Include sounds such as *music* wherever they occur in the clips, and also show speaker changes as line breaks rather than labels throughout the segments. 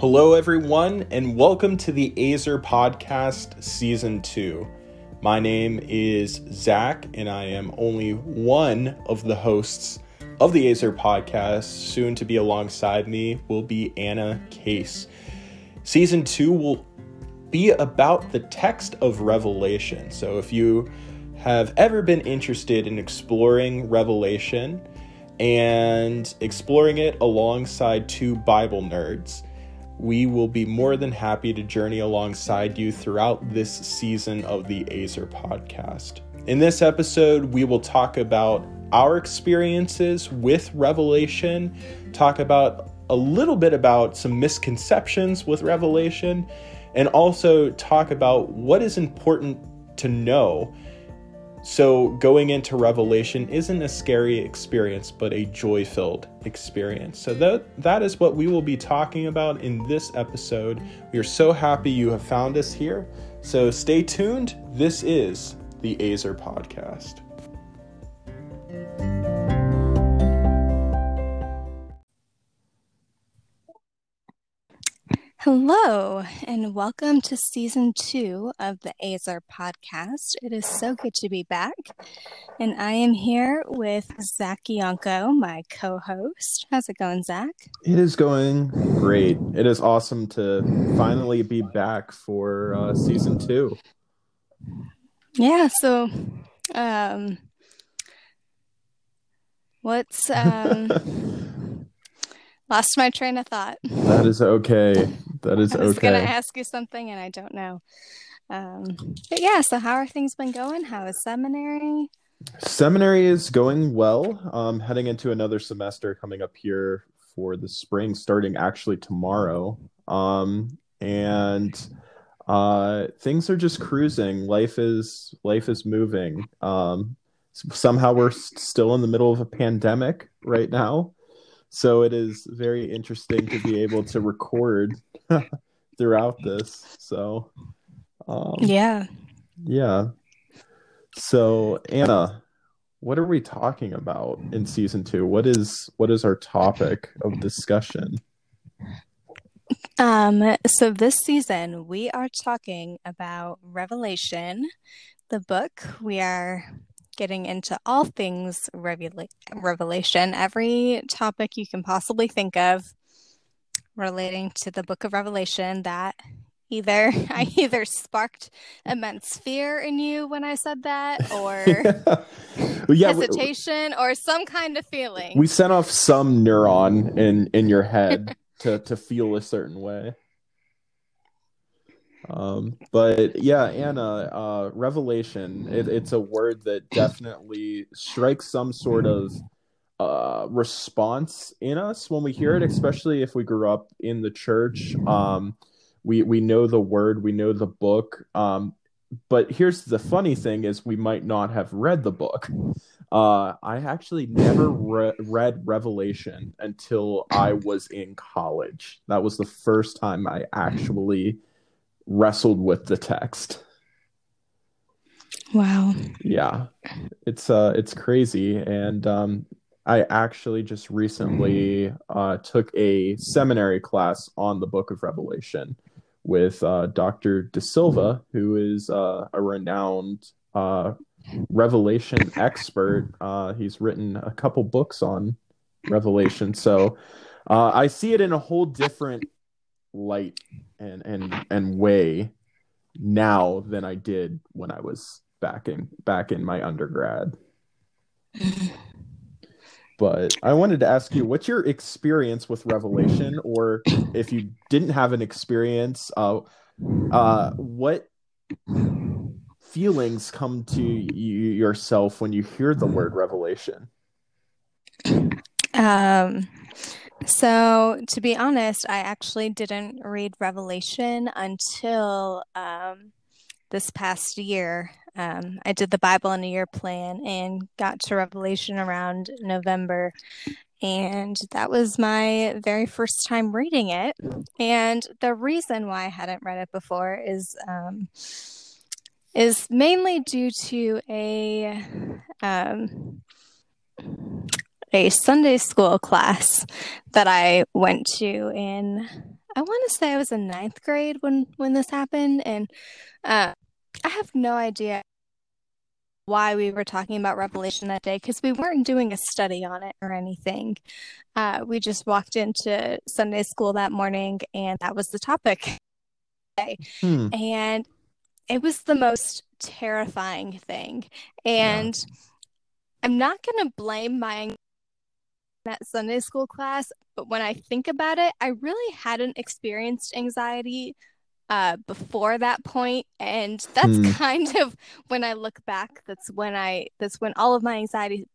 Hello, everyone, and welcome to the Ezer Podcast Season 2. My name is Zac, and I am only one of the hosts of the Ezer Podcast. Soon to be alongside me will be Anna Case. Season 2 will be about the text of Revelation. So if you have ever been interested in exploring Revelation and exploring it alongside two Bible nerds, we will be more than happy to journey alongside you throughout this season of the Ezer podcast. In this episode, we will talk about our experiences with Revelation, talk about a little bit about some misconceptions with Revelation, and also talk about what is important to know so, going into Revelation isn't a scary experience, but a joy filled experience. So, that, that is what we will be talking about in this episode. We are so happy you have found us here. So, stay tuned. This is the Ezer Podcast.
Hello, and welcome to season two of the Ezer podcast. It is so good to be back. And I am here with Zac Yonko, my co host. How's it going, Zac?
It is going great. It is awesome to finally be back for uh, season two.
Yeah, so um, what's. Um, *laughs* lost my train of thought.
That is okay. That is okay. *laughs*
I was
okay.
gonna ask you something and I don't know. Um, but yeah, so how are things been going? How is seminary?
Seminary is going well. Um, heading into another semester coming up here for the spring, starting actually tomorrow. Um, and uh, things are just cruising. Life is life is moving. Um, somehow we're still in the middle of a pandemic right now so it is very interesting to be able to record *laughs* throughout this so
um, yeah.
yeah. So anna what are we talking about in season two? What is what is our topic of discussion?
Um so this season we are talking about revelation the book we are getting into all things revela- revelation, every topic you can possibly think of relating to the book of Revelation that either *laughs* I either sparked immense fear in you when I said that or well, *laughs* yeah, hesitation we, or some kind of feeling.
We sent off some neuron in in your head *laughs* to to feel a certain way. Um, but yeah, Anna, uh, revelation, it, it's a word that definitely strikes some sort of uh, response in us when we hear it, especially if we grew up in the church. Um, we, we know the word, we know the book. Um, but here's the funny thing is we might not have read the book. Uh, I actually never re- read Revelation until I was in college. That was the first time I actually wrestled with the text.
Wow.
Yeah. It's uh it's crazy and um I actually just recently uh took a seminary class on the book of Revelation with uh Dr. De Silva who is uh a renowned uh revelation expert. Uh he's written a couple books on revelation. So uh I see it in a whole different light and and and way now than I did when I was back in back in my undergrad. but I wanted to ask you, what's your experience with Revelation, or if you didn't have an experience, uh, uh, what feelings come to you yourself when you hear the word Revelation?
Um, so, to be honest, I actually didn't read Revelation until um, this past year. Um, I did the Bible in a year plan and got to Revelation around November. And that was my very first time reading it. And the reason why I hadn't read it before is um, is mainly due to a um, a Sunday school class that I went to in I want to say I was in ninth grade when when this happened, and uh, I have no idea why we were talking about Revelation that day because we weren't doing a study on it or anything. Uh, we just walked into Sunday school that morning, and that was the topic. Hmm. And it was the most terrifying thing. And yeah. I'm not going to blame my that Sunday school class, but when I think about it, I really hadn't experienced anxiety uh, before that point, and that's hmm. *laughs* kind of when I look back. That's when I that's when all of my anxiety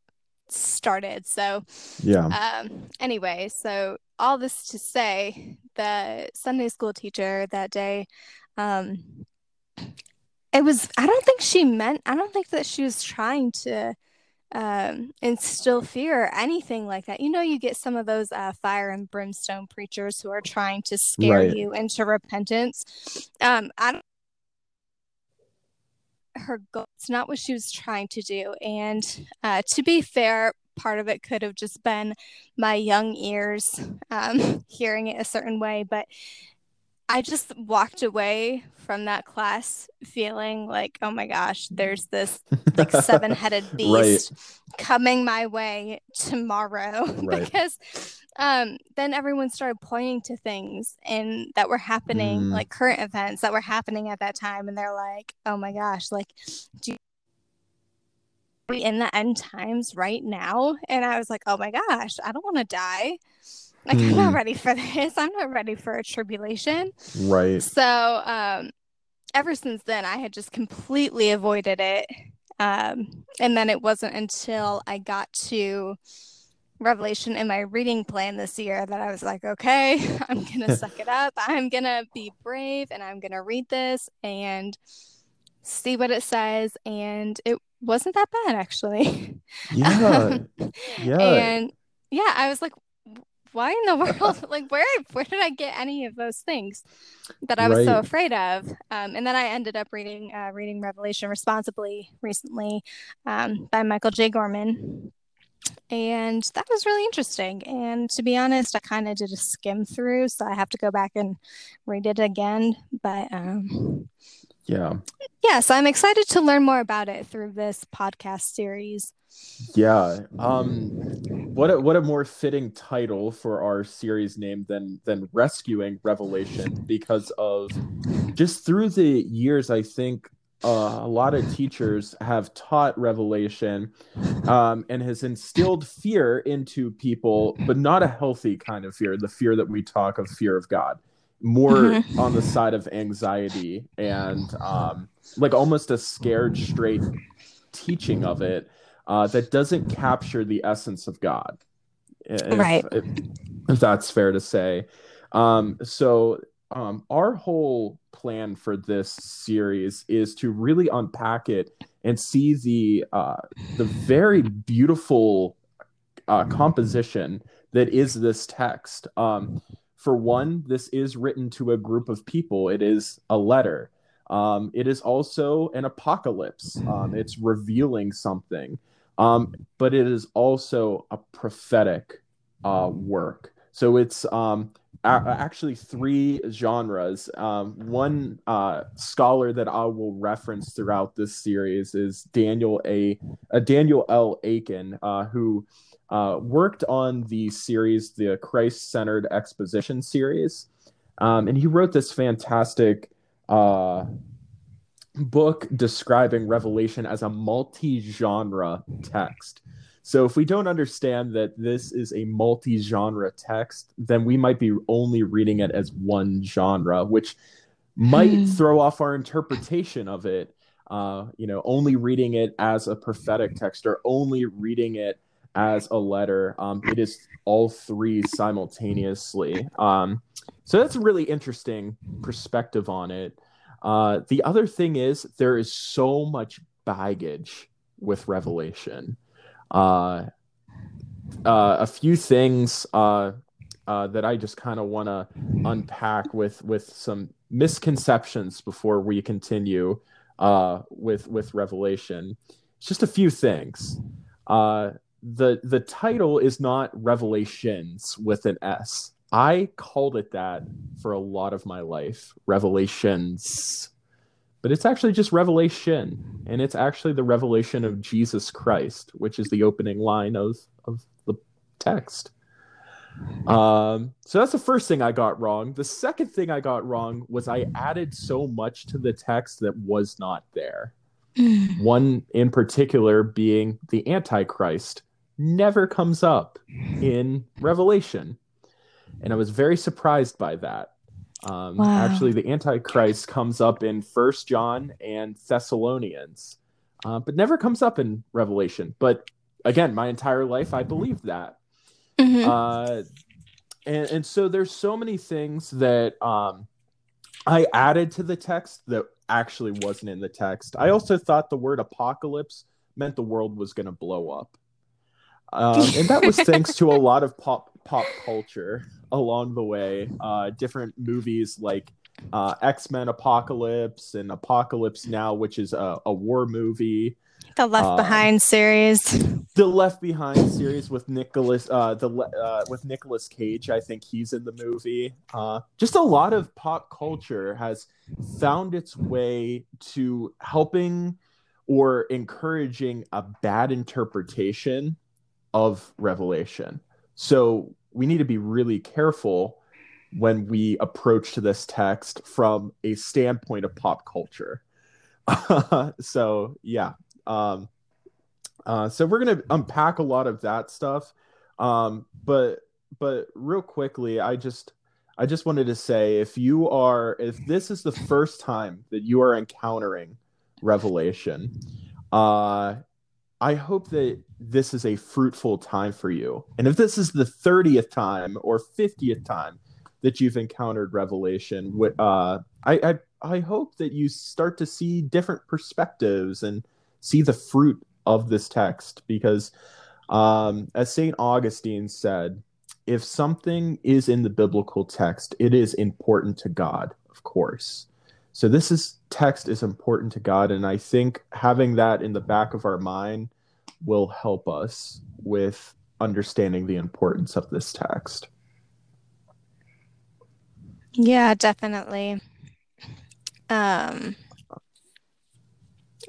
started. So
yeah.
Um, anyway, so all this to say, the Sunday school teacher that day, um, it was. I don't think she meant. I don't think that she was trying to um, instill fear or anything like that. You know, you get some of those uh, fire and brimstone preachers who are trying to scare right. you into repentance. Um, I don't. Her goal. It's not what she was trying to do. And uh, to be fair, part of it could have just been my young ears um, *laughs* hearing it a certain way. But I just walked away from that class feeling like, oh my gosh, there's this like *laughs* seven headed beast right. coming my way tomorrow. *laughs* Right. because um, then everyone started pointing to things and that were happening, mm. like current events that were happening at that time. And they're like, oh my gosh, like, do you we in the end times right now? And I was like, oh my gosh, I don't want to die. Like mm. I'm not hmm. ready for this. I'm not ready for a tribulation.
Right.
So um ever since then I had just completely avoided it. Um and then it wasn't until I got to Revelation in my reading plan this year that I was like, okay, *laughs* I'm gonna *laughs* suck it up. I'm gonna be brave and I'm gonna read this and see what it says. And it wasn't that bad actually.
Yeah. *laughs* yeah.
And yeah, I was like, why in the *laughs* world like where where did i get any of those things that i was right. so afraid of? Um, and then i ended up reading uh, reading revelation responsibly recently um, by michael j. Gorman. And that was really interesting. And to be honest i kind of did a skim through so i have to go back and read it again. But um,
yeah.
yeah so i'm excited to learn more about it through this podcast series
yeah. Um what a what a more fitting title for our series name than than rescuing revelation because of just through the years I think uh, a lot of teachers have taught revelation um, and has instilled fear into people, but not a healthy kind of fear, the fear that we talk of fear of God, more mm-hmm. on the side of anxiety and um, like almost a scared straight teaching of it uh, that doesn't capture the essence of God.
If, right.
If, if, that's fair to say. Um, so, um, our whole plan for this series is to really unpack it and see the uh, the very beautiful uh, composition that is this text. Um, for one, this is written to a group of people. It is a letter. Um, it is also an apocalypse. Um, it's revealing something um, but it is also a prophetic uh, work. So it's um, a- actually three genres. Um, one uh, scholar that I will reference throughout this series is Daniel A. Uh, Daniel L. Akin, uh, who uh, worked on the series, the Christ-centered exposition series, um, and he wrote this fantastic uh, book describing Revelation as a multi genre text. So if we don't understand that this is a multi genre text, then we might be only reading it as one genre, which might hmm. throw off our interpretation of it. Uh, you know, only reading it as a prophetic text or only reading it as a letter. Um, it is all three simultaneously. Um, so that's a really interesting perspective on it. Uh, the other thing is there is so much baggage with Revelation. Uh, uh, a few things uh, uh, that I just kind of want to unpack with with some misconceptions before we continue uh, with with Revelation. Just a few things. The the title is not Revelations with an S. I called it that for a lot of my life, revelations. But it's actually just revelation, and it's actually the revelation of Jesus Christ, which is the opening line of of the text. Um, so that's the first thing I got wrong. The second thing I got wrong was I added so much to the text that was not there. *sighs* One in particular being the Antichrist never comes up in Revelation. And I was very surprised by that. Um,
Wow.
Actually, the Antichrist comes up in First John and Thessalonians, uh, but never comes up in Revelation. But again, my entire life I believed that.
Mhm.
Uh, and, and so there's so many things that um, I added to the text that actually wasn't in the text. I also thought the word apocalypse meant the world was going to blow up. Um, and that was *laughs* thanks to a lot of pop pop culture along the way. Uh, different movies like uh, X Men Apocalypse and Apocalypse Now, which is a, a war movie
the Left
um,
Behind series.
the Left Behind series with Nicholas, uh, the uh, with Nicolas Cage. I think he's in the movie. Uh, just a lot of pop culture has found its way to helping or encouraging a bad interpretation of Revelation. So we need to be really careful when we approach to this text from a standpoint of pop culture. *laughs* so yeah, um, uh, so we're gonna unpack a lot of that stuff. Um, but but real quickly, I just I just wanted to say if you are if this is the first time that you are encountering Revelation, uh, I hope that this is a fruitful time for you. And if this is the 30th time or 50th time that you've encountered Revelation, uh, I, I I hope that you start to see different perspectives and see the fruit of this text because um, as st augustine said if something is in the biblical text it is important to god of course so this is text is important to god and i think having that in the back of our mind will help us with understanding the importance of this text
Yeah, definitely. Um,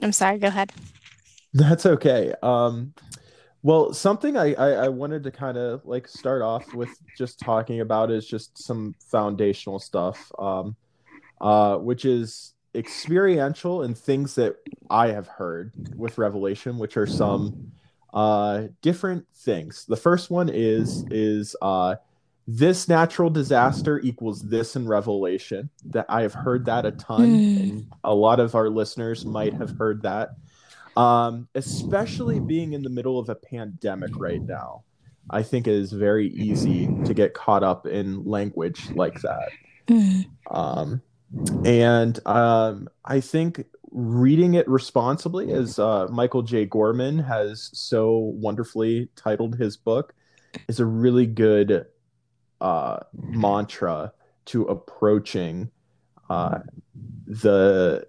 I'm sorry, go ahead.
That's okay. Um, well, something I, I, I wanted to kind of like start off with just talking about is just some foundational stuff, um, uh, which is experiential and things that I have heard with Revelation, which are some uh, different things. The first one is is uh, this natural disaster equals this in Revelation. That I have heard that a ton,
Mm.
and a lot of our listeners might have heard that um, especially being in the middle of a pandemic right now. I think it is very easy to get caught up in language like that.
Mm.
Um, and um, I think reading it responsibly, as uh, Michael J. Gorman has so wonderfully titled his book, is a really good uh, mantra to approaching uh, the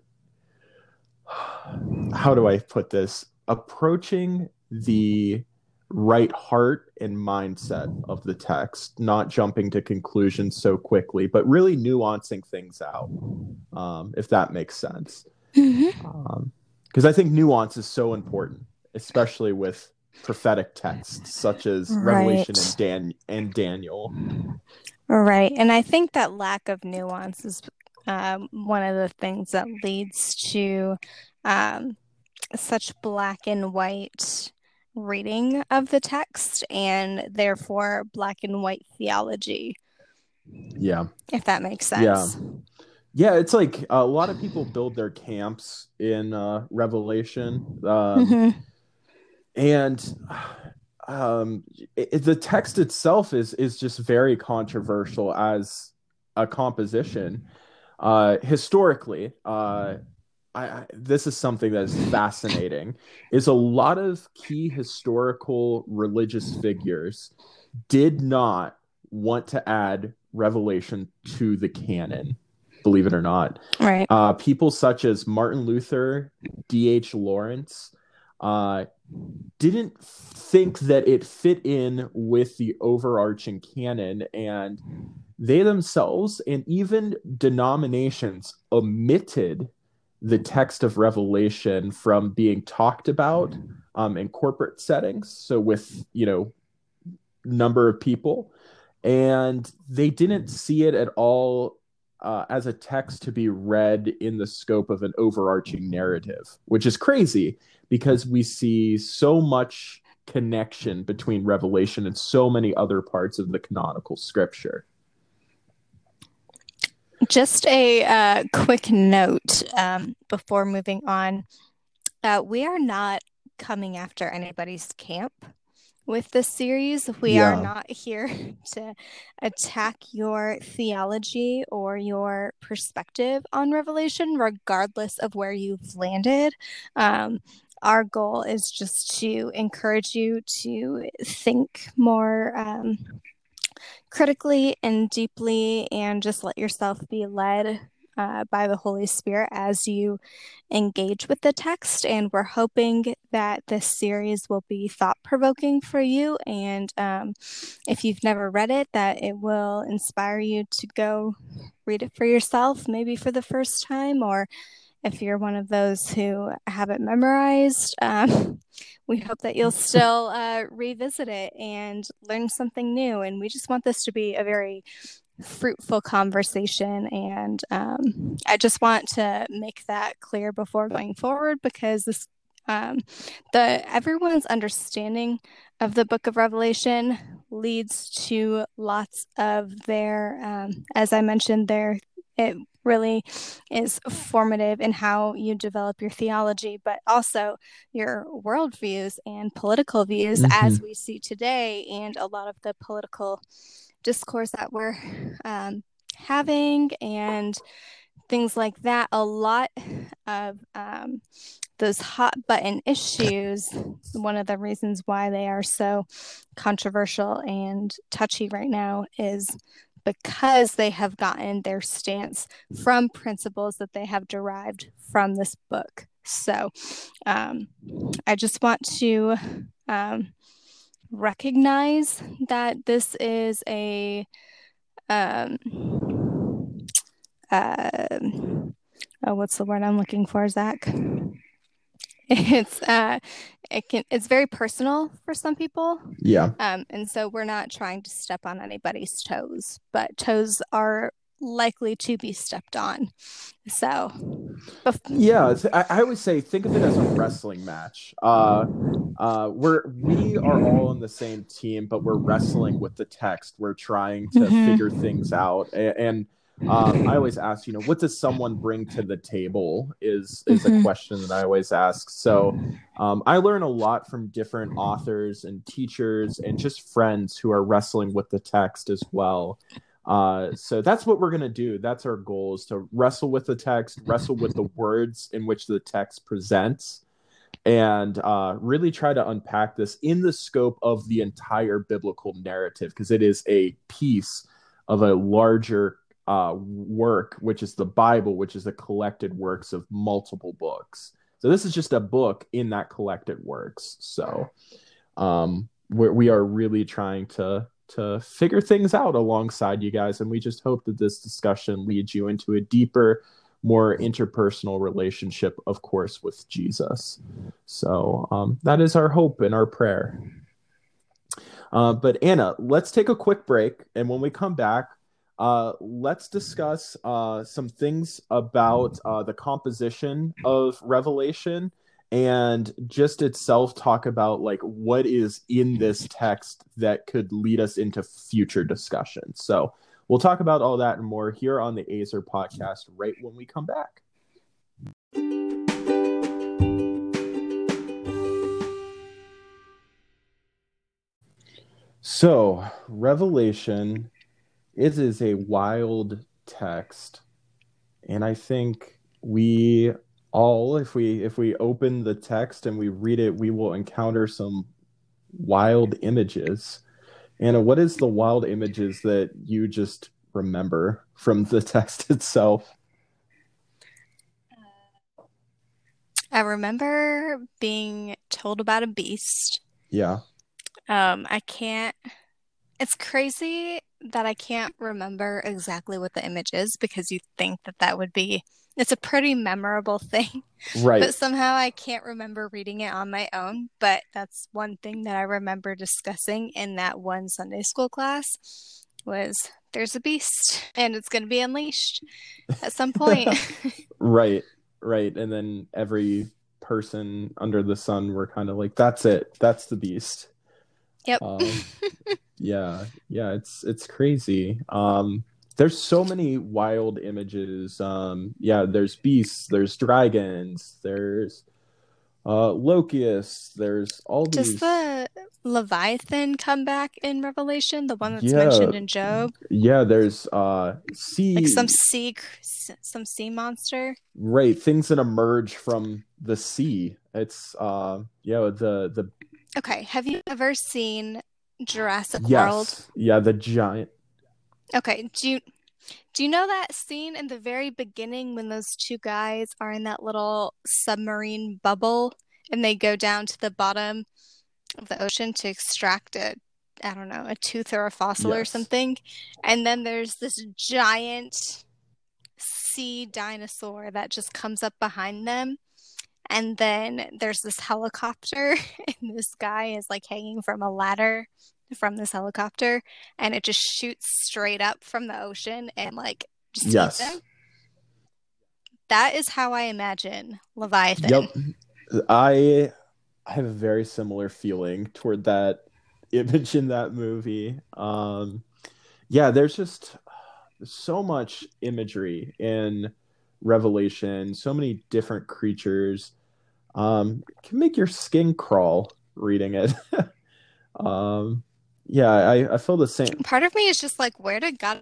how do I put this? Approaching the right heart and mindset of the text, not jumping to conclusions so quickly, but really nuancing things out, um, if that makes sense. Because I think nuance is so important, especially with prophetic texts such as Revelation and Dan and Daniel.
Right. And I think that lack of nuance is um, one of the things that leads to um, such black and white reading of the text and therefore black and white theology,
Yeah.
if that makes sense.
Yeah, Yeah, it's like a lot of people build their camps in uh, Revelation. Um,
Mhm.
and um it, the text itself is is just very controversial as a composition uh historically uh I, I this is something that is fascinating is a lot of key historical religious figures did not want to add revelation to the canon believe it or not
Right.
uh, people such as Martin Luther, D.H. Lawrence, uh, didn't think that it fit in with the overarching canon and they themselves and even denominations omitted the text of revelation from being talked about um, in corporate settings so with you know number of people. And they didn't see it at all uh, as a text to be read in the scope of an overarching narrative which is crazy because we see so much connection between revelation and so many other parts of the canonical scripture
just a uh, quick note um, before moving on. Uh, we are not coming after anybody's camp with this series. We yeah. are not here *laughs* to attack your theology or your perspective on Revelation, regardless of where you've landed. Um, our goal is just to encourage you to think more um, critically and deeply and just let yourself be led uh, by the Holy Spirit as you engage with the text. And we're hoping that this series will be thought provoking for you. And um, if you've never read it, that it will inspire you to go read it for yourself, maybe for the first time, or if you're one of those who have it memorized, um, *laughs* we hope that you'll still uh, revisit it and learn something new. And we just want this to be a very fruitful conversation. And um, I just want to make that clear before going forward because this um, the everyone's understanding of the book of revelation leads to lots of their um, as i mentioned their it really is formative in how you develop your theology, but also your worldviews and political views mm-hmm. as we see today, and a lot of the political discourse that we're um, having and things like that. A lot of um, those hot button issues, one of the reasons why they are so controversial and touchy right now is because they have gotten their stance from principles that they have derived from this book. So um, I just want to um, recognize that this is a um, uh, oh, what's the word I'm looking for, Zac? *laughs* It's uh, it can it's very personal for some people.
Yeah.
Um and so we're not trying to step on anybody's toes but toes are likely to be stepped on. So
bef- yeah I, I would say think of it as a wrestling match. Uh uh we're we are all on the same team but we're wrestling with the text. We're trying to mm-hmm. figure things out. And, and um, I *laughs* always ask, you know, what does someone bring to the table? Is is mm-hmm. a question that I always ask. So um, I learn a lot from different authors and teachers and just friends who are wrestling with the text as well. Uh, so that's what we're gonna do. That's our goal is to wrestle with the text, wrestle with the words in which the text presents, and uh, really try to unpack this in the scope of the entire biblical narrative because it is a piece of a larger uh, work, which is the Bible, which is the collected works of multiple books. So this is just a book in that collected works. So um, we're, we are really trying to to figure things out alongside you guys, and we just hope that this discussion leads you into a deeper, more interpersonal relationship, of course, with Jesus. So um, that is our hope and our prayer. Uh, but Anna, let's take a quick break, and when we come back, uh, let's discuss uh, some things about uh, the composition of Revelation and just itself talk about like what is in this text that could lead us into future discussions. So we'll talk about all that and more here on the Ezer podcast right when we come back. So, Revelation it is a wild text and i think we all if we if we open the text and we read it we will encounter some wild images anna what is the wild images that you just remember from the *laughs* text itself
I remember being told about a beast.
Yeah.
Um, I can't, it's crazy that I can't remember exactly what the image is because you think that that would be, it's a pretty memorable *laughs* thing.
Right.
But somehow I can't remember reading it on my own. But that's one thing that I remember discussing in that one Sunday school class was there's a beast *laughs* and it's going to be unleashed at some point. *laughs*
right. Right. And then every person under the sun were kind of like, that's it. That's the beast.
Yep.
Um, *laughs* yeah. Yeah. It's, it's crazy. Um, there's so many wild images. Um, yeah, there's beasts, there's dragons, there's uh, locusts, there's all
Does
these.
the Leviathan come back in Revelation? The one that's
Yeah.
mentioned in Job?
Yeah, there's uh, sea,
Like some sea, some sea monster?
right things that emerge from the sea. It's uh, yeah, the the
Okay. Have you ever seen Jurassic World?
yes, yeah, the giant.
Okay, do you do you know that scene in the very beginning when those two guys are in that little submarine bubble and they go down to the bottom of the ocean to extract a I don't know, a tooth or a fossil or something. And then there's this giant sea dinosaur that just comes up behind them. And then there's this helicopter, *laughs* and this guy is like hanging from a ladder from this helicopter, and it just shoots straight up from the ocean and like just
Yes.
That is how I imagine Leviathan.
Yep. I I have a very similar feeling toward that *laughs* image in that movie. Um yeah, there's just so much imagery in Revelation, so many different creatures. Um can make your skin crawl reading it. *laughs* um yeah, I, I feel the same.
Part of me is just like, where did God?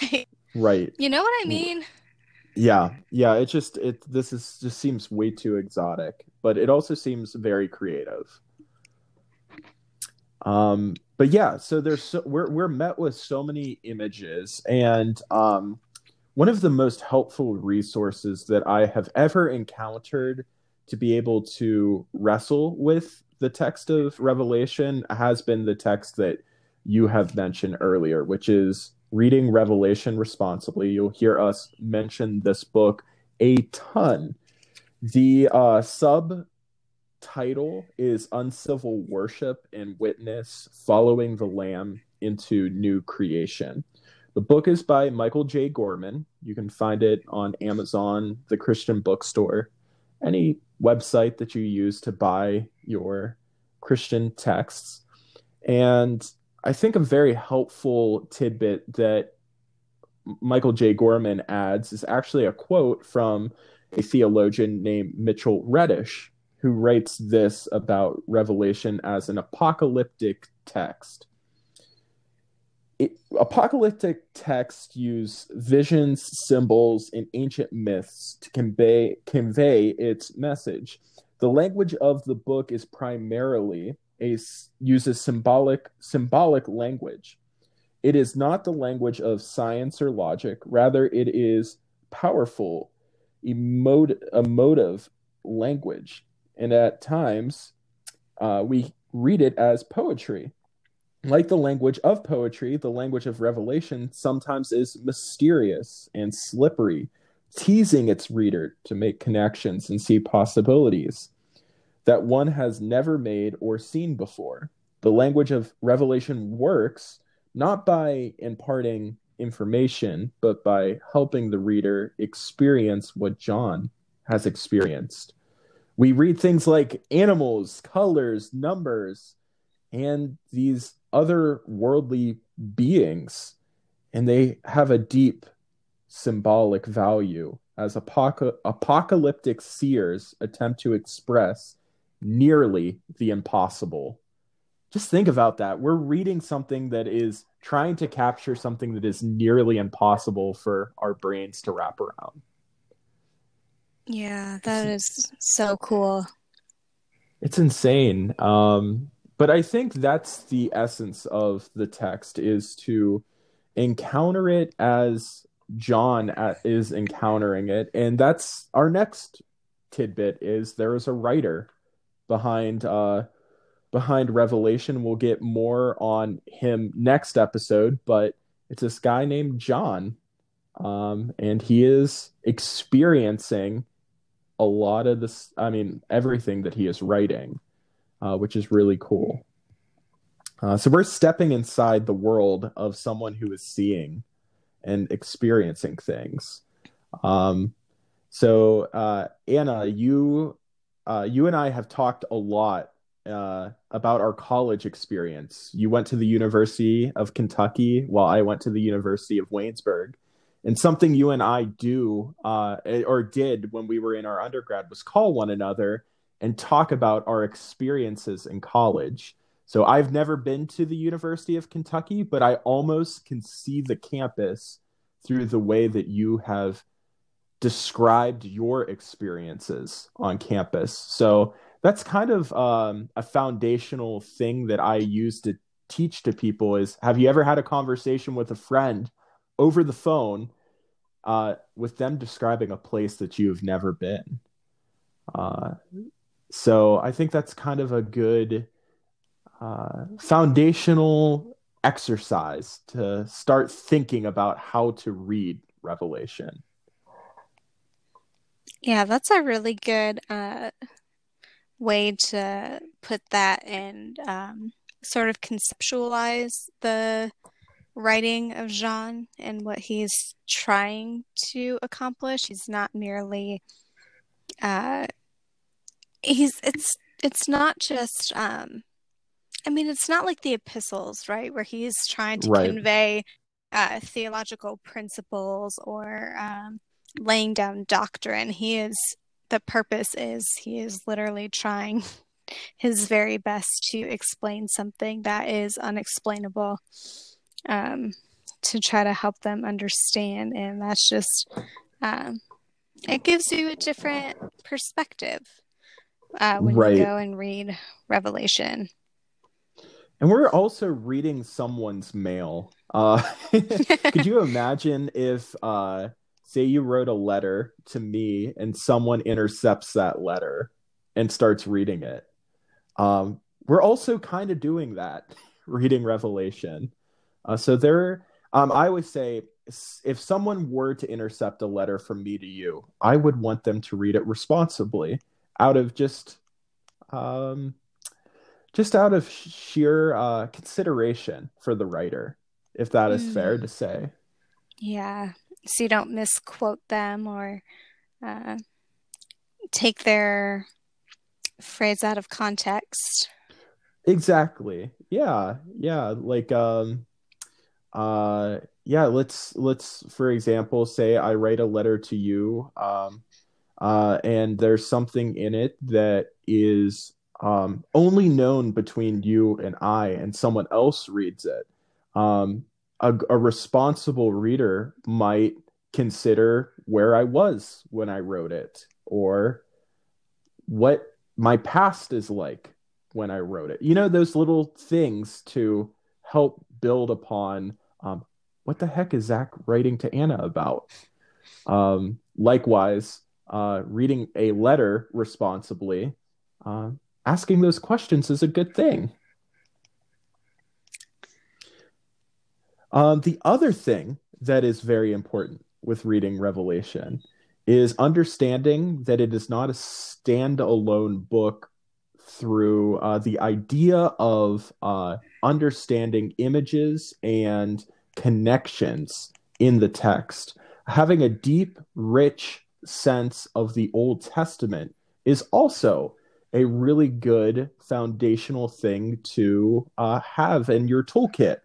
*laughs*
Right.
You know what I mean?
Yeah, yeah, it just it this is just seems way too exotic, but it also seems very creative. Um, but yeah, so there's so, we're we're met with so many images, and um, one of the most helpful resources that I have ever encountered to be able to wrestle with the text of Revelation has been the text that you have mentioned earlier, which is reading Revelation responsibly. You'll hear us mention this book a ton. The uh, subtitle is Uncivil Worship and Witness Following the Lamb into New Creation. The book is by Michael J. Gorman. You can find it on Amazon, the Christian bookstore, any website that you use to buy your Christian texts. And I think a very helpful tidbit that Michael J. Gorman adds is actually a quote from a theologian named Mitchell Reddish, who writes this about Revelation as an apocalyptic text. It, apocalyptic texts use visions, symbols, and ancient myths to convey convey its message. The language of the book is primarily a uses symbolic symbolic language. It is not the language of science or logic. Rather, it is powerful, emot- emotive language, and at times uh, we read it as poetry. Like the language of poetry, the language of revelation sometimes is mysterious and slippery, teasing its reader to make connections and see possibilities that one has never made or seen before. The language of revelation works not by imparting information, but by helping the reader experience what John has experienced. We read things like animals, colors, numbers, and these other worldly beings, and they have a deep symbolic value as apoca- apocalyptic seers attempt to express nearly the impossible. Just think about that. We're reading something that is trying to capture something that is nearly impossible for our brains to wrap around.
Yeah, that is so cool.
It's insane. Um, but I think that's the essence of the text is to encounter it as John is encountering it. And that's our next tidbit is there is a writer behind uh, behind Revelation. We'll get more on him next episode, but it's this guy named John, um, and he is experiencing a lot of this. I mean, everything that he is writing, uh, which is really cool. Uh, so we're stepping inside the world of someone who is seeing and experiencing things. Um, so uh, Anna, you uh, you and I have talked a lot uh, about our college experience. You went to the University of Kentucky, while I went to the University of Waynesburg. And something you and I do, uh, or did when we were in our undergrad, was call one another and talk about our experiences in college. So I've never been to the University of Kentucky, but I almost can see the campus through the way that you have described your experiences on campus. So that's kind of um, a foundational thing that I use to teach to people is have you ever had a conversation with a friend over the phone uh, with them describing a place that you've never been? Uh, so I think that's kind of a good uh, foundational exercise to start thinking about how to read Revelation.
Yeah, that's a really good uh, way to put that and um, sort of conceptualize the writing of John and what he's trying to accomplish. He's not merely uh, he's it's it's not just um, I mean it's not like the epistles, right, where he's trying to right. convey uh, theological principles or um, laying down doctrine. He is the purpose is he is literally trying *laughs* his very best to explain something that is unexplainable um, to try to help them understand. And that's just, um, it gives you a different perspective uh, when right. you go and read Revelation.
And we're also reading someone's mail. Uh, *laughs* could you imagine if uh, say you wrote a letter to me and someone intercepts that letter and starts reading it. Um, we're also kind of doing that, *laughs* reading Revelation. Uh, so there, um, I would say if someone were to intercept a letter from me to you, I would want them to read it responsibly out of just, um, just out of sheer uh, consideration for the writer, if that is mm. fair to say.
Yeah, so you don't misquote them or uh, take their phrase out of context.
Exactly. Yeah. Yeah. Like, um, uh, yeah, let's, let's, for example, say I write a letter to you, um, uh, and there's something in it that is, um, only known between you and I, and someone else reads it. Um, a, a responsible reader might consider where I was when I wrote it or what my past is like when I wrote it. You know, those little things to help build upon um, what the heck is Zac writing to Anna about? Um, likewise, uh, reading a letter responsibly, uh, asking those questions is a good thing. Um, the other thing that is very important with reading Revelation is understanding that it is not a standalone book through uh, the idea of uh, understanding images and connections in the text. Having a deep, rich sense of the Old Testament is also a really good foundational thing to uh, have in your toolkit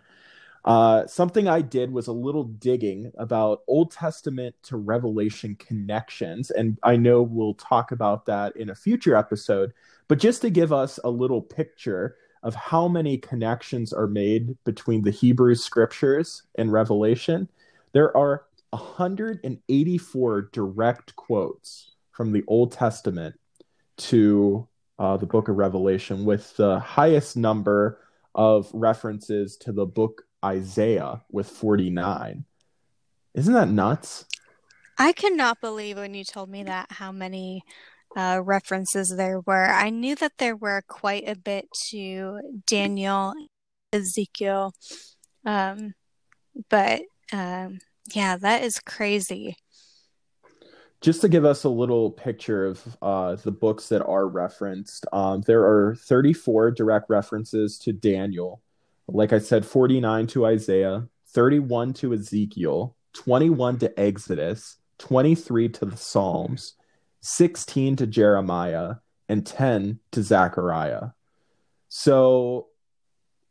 uh, something I did was a little digging about Old Testament to Revelation connections. And I know we'll talk about that in a future episode. But just to give us a little picture of how many connections are made between the Hebrew scriptures and Revelation, there are 184 direct quotes from the Old Testament to uh, the book of Revelation, with the highest number of references to the book Isaiah with 49. Isn't that nuts?
I cannot believe when you told me that how many uh, references there were. I knew that there were quite a bit to Daniel, Ezekiel, um, but um, yeah, that is crazy.
Just to give us a little picture of uh, the books that are referenced, um, there are 34 direct references to Daniel. Like I said, 49 to Isaiah, 31 to Ezekiel, 21 to Exodus, 23 to the Psalms, 16 to Jeremiah, and 10 to Zechariah. So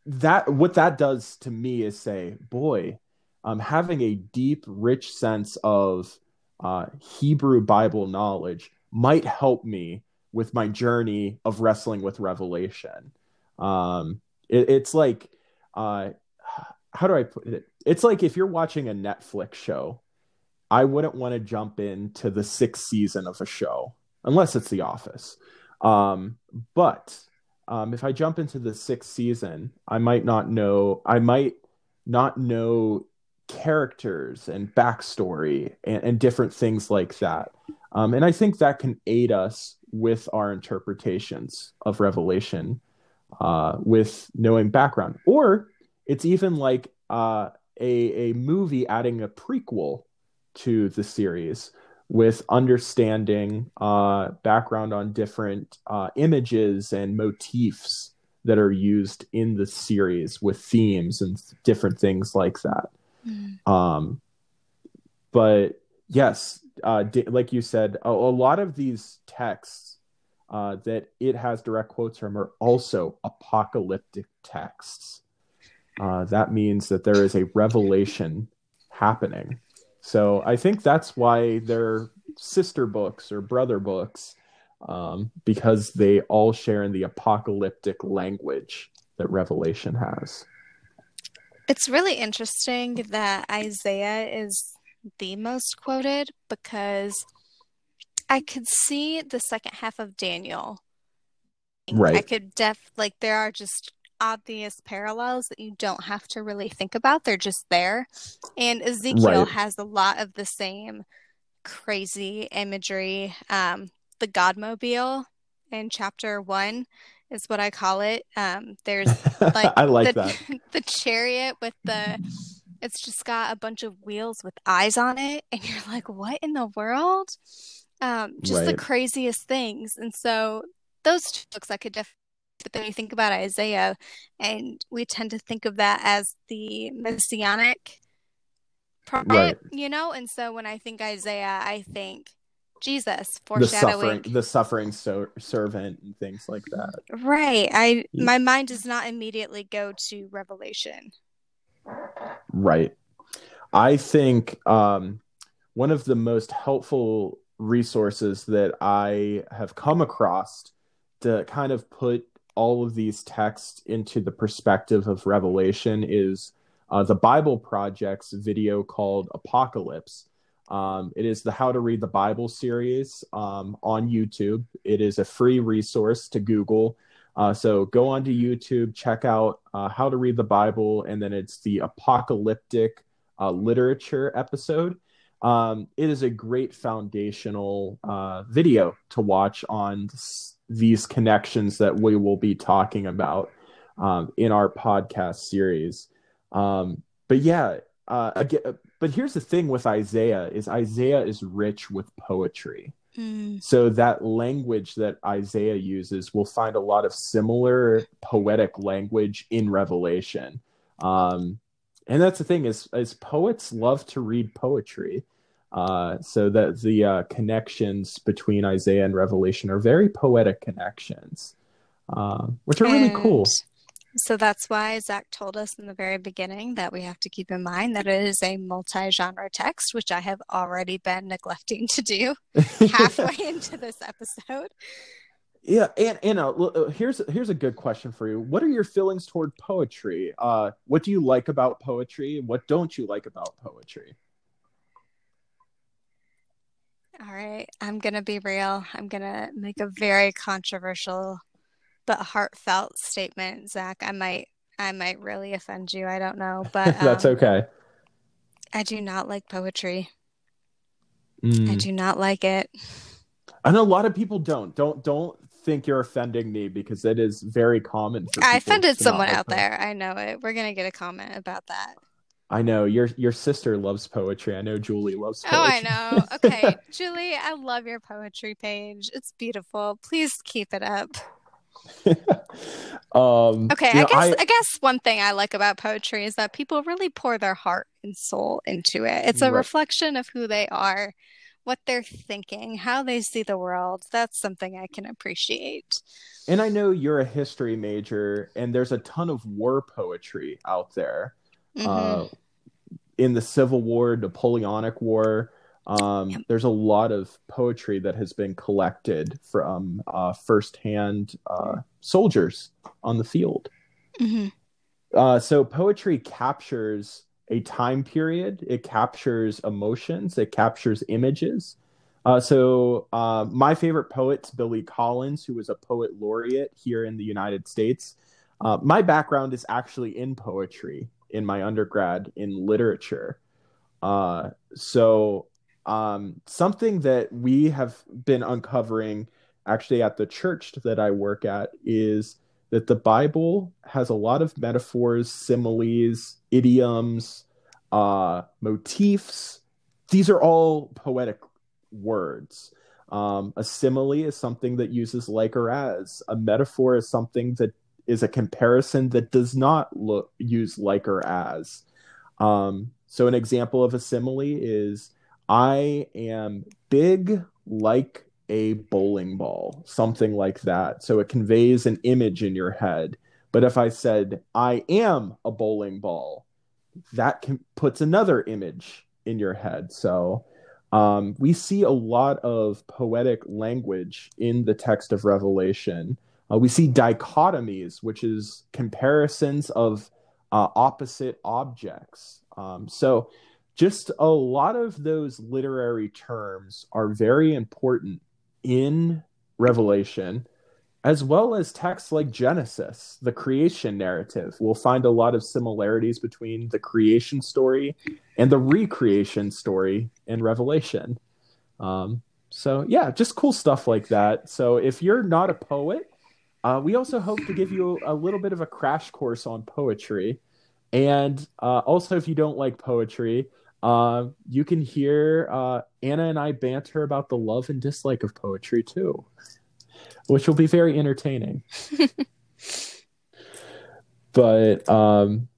that what that does to me is say, boy, um, having a deep, rich sense of uh, Hebrew Bible knowledge might help me with my journey of wrestling with Revelation. Um, it, it's like, uh, how do I put it? It's like if you're watching a Netflix show, I wouldn't want to jump into the sixth season of a show unless it's The Office. Um, but um, if I jump into the sixth season, I might not know. I might not know characters and backstory and, and different things like that. Um, and I think that can aid us with our interpretations of Revelation, uh, with knowing background. Or it's even like uh, a, a movie adding a prequel to the series with understanding uh, background on different uh, images and motifs that are used in the series with themes and different things like that. Mm. Um, but yes, uh, like you said, a, a, lot of these texts uh, that it has direct quotes from are also apocalyptic texts. Uh, that means that there is a revelation happening. So I think that's why they're sister books or brother books, um, because they all share in the apocalyptic language that Revelation has.
It's really interesting that Isaiah is the most quoted because I could see the second half of Daniel.
Right.
I could def like there are just obvious parallels that you don't have to really think about. They're just there. And Ezekiel right. has a lot of the same crazy imagery. Um, the Godmobile in chapter one is what I call it. Um, there's like *laughs*
I like
the,
that *laughs*
the chariot with the it's just got a bunch of wheels with eyes on it, and you're like, what in the world? Um, just right. the craziest things. And so those two books I could definitely. But then you think about Isaiah, and we tend to think of that as the messianic prophet, right. you know. And so when I think Isaiah, I think Jesus
foreshadowing the suffering, the suffering so, servant and things like that.
Right. I my mind does not immediately go to Revelation.
Right. I think um, one of the most helpful resources that I have come across to kind of put all of these texts into the perspective of Revelation is uh, the Bible Project's video called Apocalypse um, it is the How to Read the Bible series um, on YouTube. It is a free resource to Google. Uh, so go onto YouTube, check out uh, How to Read the Bible, and then it's the apocalyptic uh, literature episode. Um, it is a great foundational uh, video to watch on these connections that we will be talking about um, in our podcast series. Um, but yeah, uh, again, but here's the thing with Isaiah is Isaiah is rich with poetry. Mm. So that language that Isaiah uses, we'll find a lot of similar poetic language in Revelation. Um, and that's the thing is, is poets love to read poetry. Uh, so that the uh, connections between Isaiah and Revelation are very poetic connections, uh, which are really cool.
So that's why Zac told us in the very beginning that we have to keep in mind that it is a multi genre text, which I have already been neglecting to do *laughs* halfway into this episode.
Yeah, and Anna, uh, here's here's a good question for you. What are your feelings toward poetry? Uh, what do you like about poetry, what don't you like about poetry?
All right, I'm gonna be real. I'm gonna make a very controversial but heartfelt statement, Zac. I might I might really offend you. I don't know, *laughs* but
um, that's okay.
I do not like poetry. Mm. I do not like it.
And a lot of people don't. Don't don't think you're offending me because it is very common.
For I offended someone out there. I know it. We're gonna get a comment about that.
I know your your sister loves poetry. I know Julie loves poetry.
Oh, I know. Okay, *laughs* Julie, I love your poetry page. It's beautiful. Please keep it up. *laughs* um, okay, I know, guess I, I, guess one thing I like about poetry is that people really pour their heart and soul into it. It's a right. reflection of who they are, what they're thinking, how they see the world. That's something I can appreciate.
And I know you're a history major, and there's a ton of war poetry out there. Mm-hmm. Uh, in the Civil War, Napoleonic War, um, yep. There's a lot of poetry that has been collected from uh, firsthand uh, soldiers on the field. Mm-hmm. Uh, so poetry captures a time period, it captures emotions, it captures images. Uh, so uh, my favorite poet's Billy Collins, who was a poet laureate here in the United States. Uh, my background is actually in poetry in my undergrad in literature. so um, something that we have been uncovering actually at the church that I work at is that the Bible has a lot of metaphors, similes, idioms, uh, motifs. These are all poetic words. Um, a simile is something that uses like or as. A metaphor is something that is a comparison that does not look use like or as. Um, so an example of a simile is I am big like a bowling ball, something like that. So it conveys an image in your head. But if I said, I am a bowling ball, that can, puts another image in your head. So um, we see a lot of poetic language in the text of Revelation. Uh, we see dichotomies, which is comparisons of uh, opposite objects. Um, so just a lot of those literary terms are very important in Revelation, as well as texts like Genesis, the creation narrative. We'll find a lot of similarities between the creation story and the recreation story in Revelation. Um, so, yeah, just cool stuff like that. So, if you're not a poet, uh, we also hope to give you a, little bit of a crash course on poetry. And uh, also, if you don't like poetry, uh, you can hear uh, Anna and I banter about the love and dislike of poetry too, which will be very entertaining. *laughs* but um,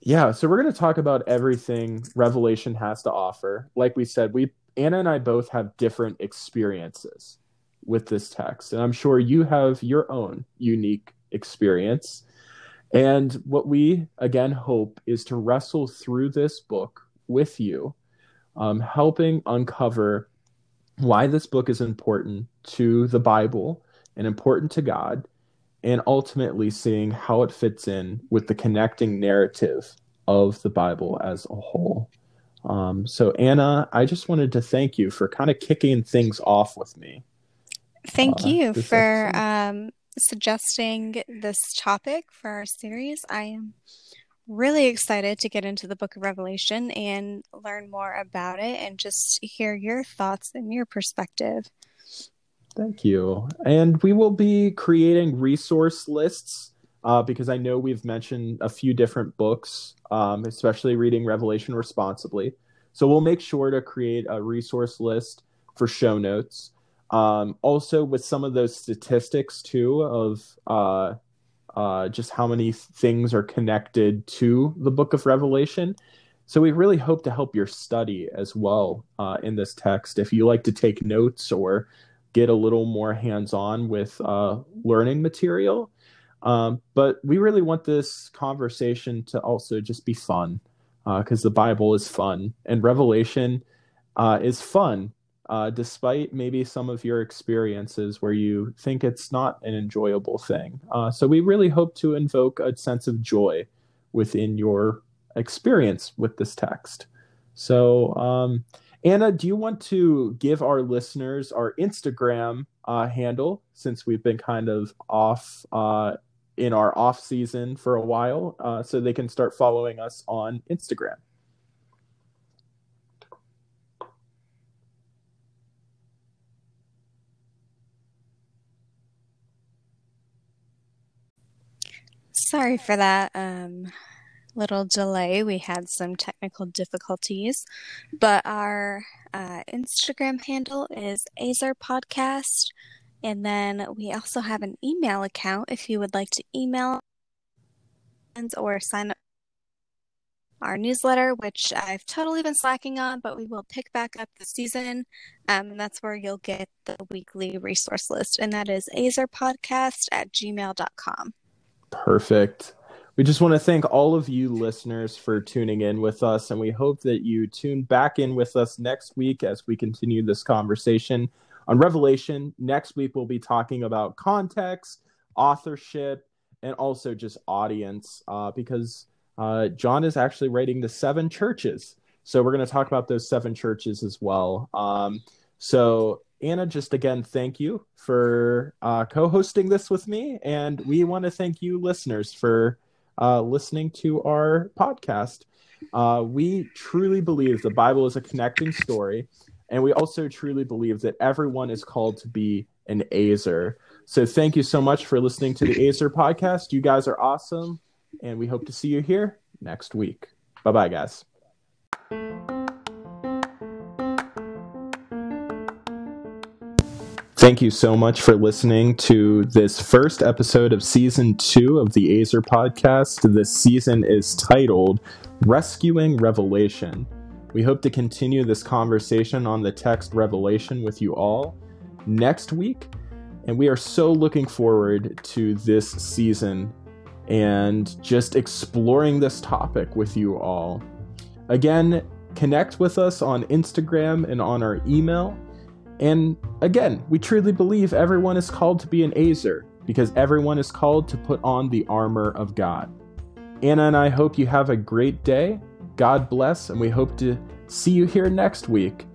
yeah, so we're going to talk about everything Revelation has to offer. Like we said, we Anna and I both have different experiences with this text, and I'm sure you have your own unique experience. And what we again hope is to wrestle through this book with you, um, helping uncover why this book is important to the Bible and important to God, and ultimately seeing how it fits in with the connecting narrative of the Bible as a whole. Um, so, Anna, I just wanted to thank you for kind of kicking things off with me.
Thank uh, you for um, suggesting this topic for our series. I am really excited to get into the book of Revelation and learn more about it and just hear your thoughts and your perspective.
Thank you. And we will be creating resource lists uh, because I know we've mentioned a few different books, um, especially reading Revelation responsibly. So we'll make sure to create a resource list for show notes. Um, also, with some of those statistics too of uh, uh, just how many things are connected to the book of Revelation. So we really hope to help your study as well uh, in this text. If you like to take notes or get a little more hands on with uh, learning material. Um, but we really want this conversation to also just be fun because uh, the Bible is fun and Revelation uh, is fun uh, despite maybe some of your experiences where you think it's not an enjoyable thing. Uh, so we really hope to invoke a sense of joy within your experience with this text. So, um, Anna, do you want to give our listeners our Instagram uh, handle since we've been kind of off uh, in our off season for a while, uh, so they can start following us on Instagram?
Sorry for that um, little delay. We had some technical difficulties, but our uh, Instagram handle is Ezer Podcast. And then we also have an email account if you would like to email or sign up our newsletter, which I've totally been slacking on, but we will pick back up this season. Um, and that's where you'll get the weekly resource list, and that is ezerpodcast at gmail.com.
Perfect. We just want to thank all of you listeners for tuning in with us, and we hope that you tune back in with us next week as we continue this conversation on Revelation. Next week, we'll be talking about context, authorship, and also just audience, uh, because uh, John is actually writing the seven churches. So we're going to talk about those seven churches as well. Um, so Anna, just again, thank you for uh, co-hosting this with me, and we want to thank you, listeners, for uh, listening to our podcast. Uh, we truly believe the Bible is a connecting story, and we also truly believe that everyone is called to be an Ezer. So thank you so much for listening to the Ezer podcast. You guys are awesome and we hope to see you here next week. Bye bye, guys. Thank you so much for listening to this first episode of season two of the Ezer podcast. This season is titled Rescuing Revelation. We hope to continue this conversation on the text Revelation with you all next week. And we are so looking forward to this season and just exploring this topic with you all. Again, connect with us on Instagram and on our email. And again, we truly believe everyone is called to be an Ezer because everyone is called to put on the armor of God. Anna and I hope you have a great day. God bless, and we hope to see you here next week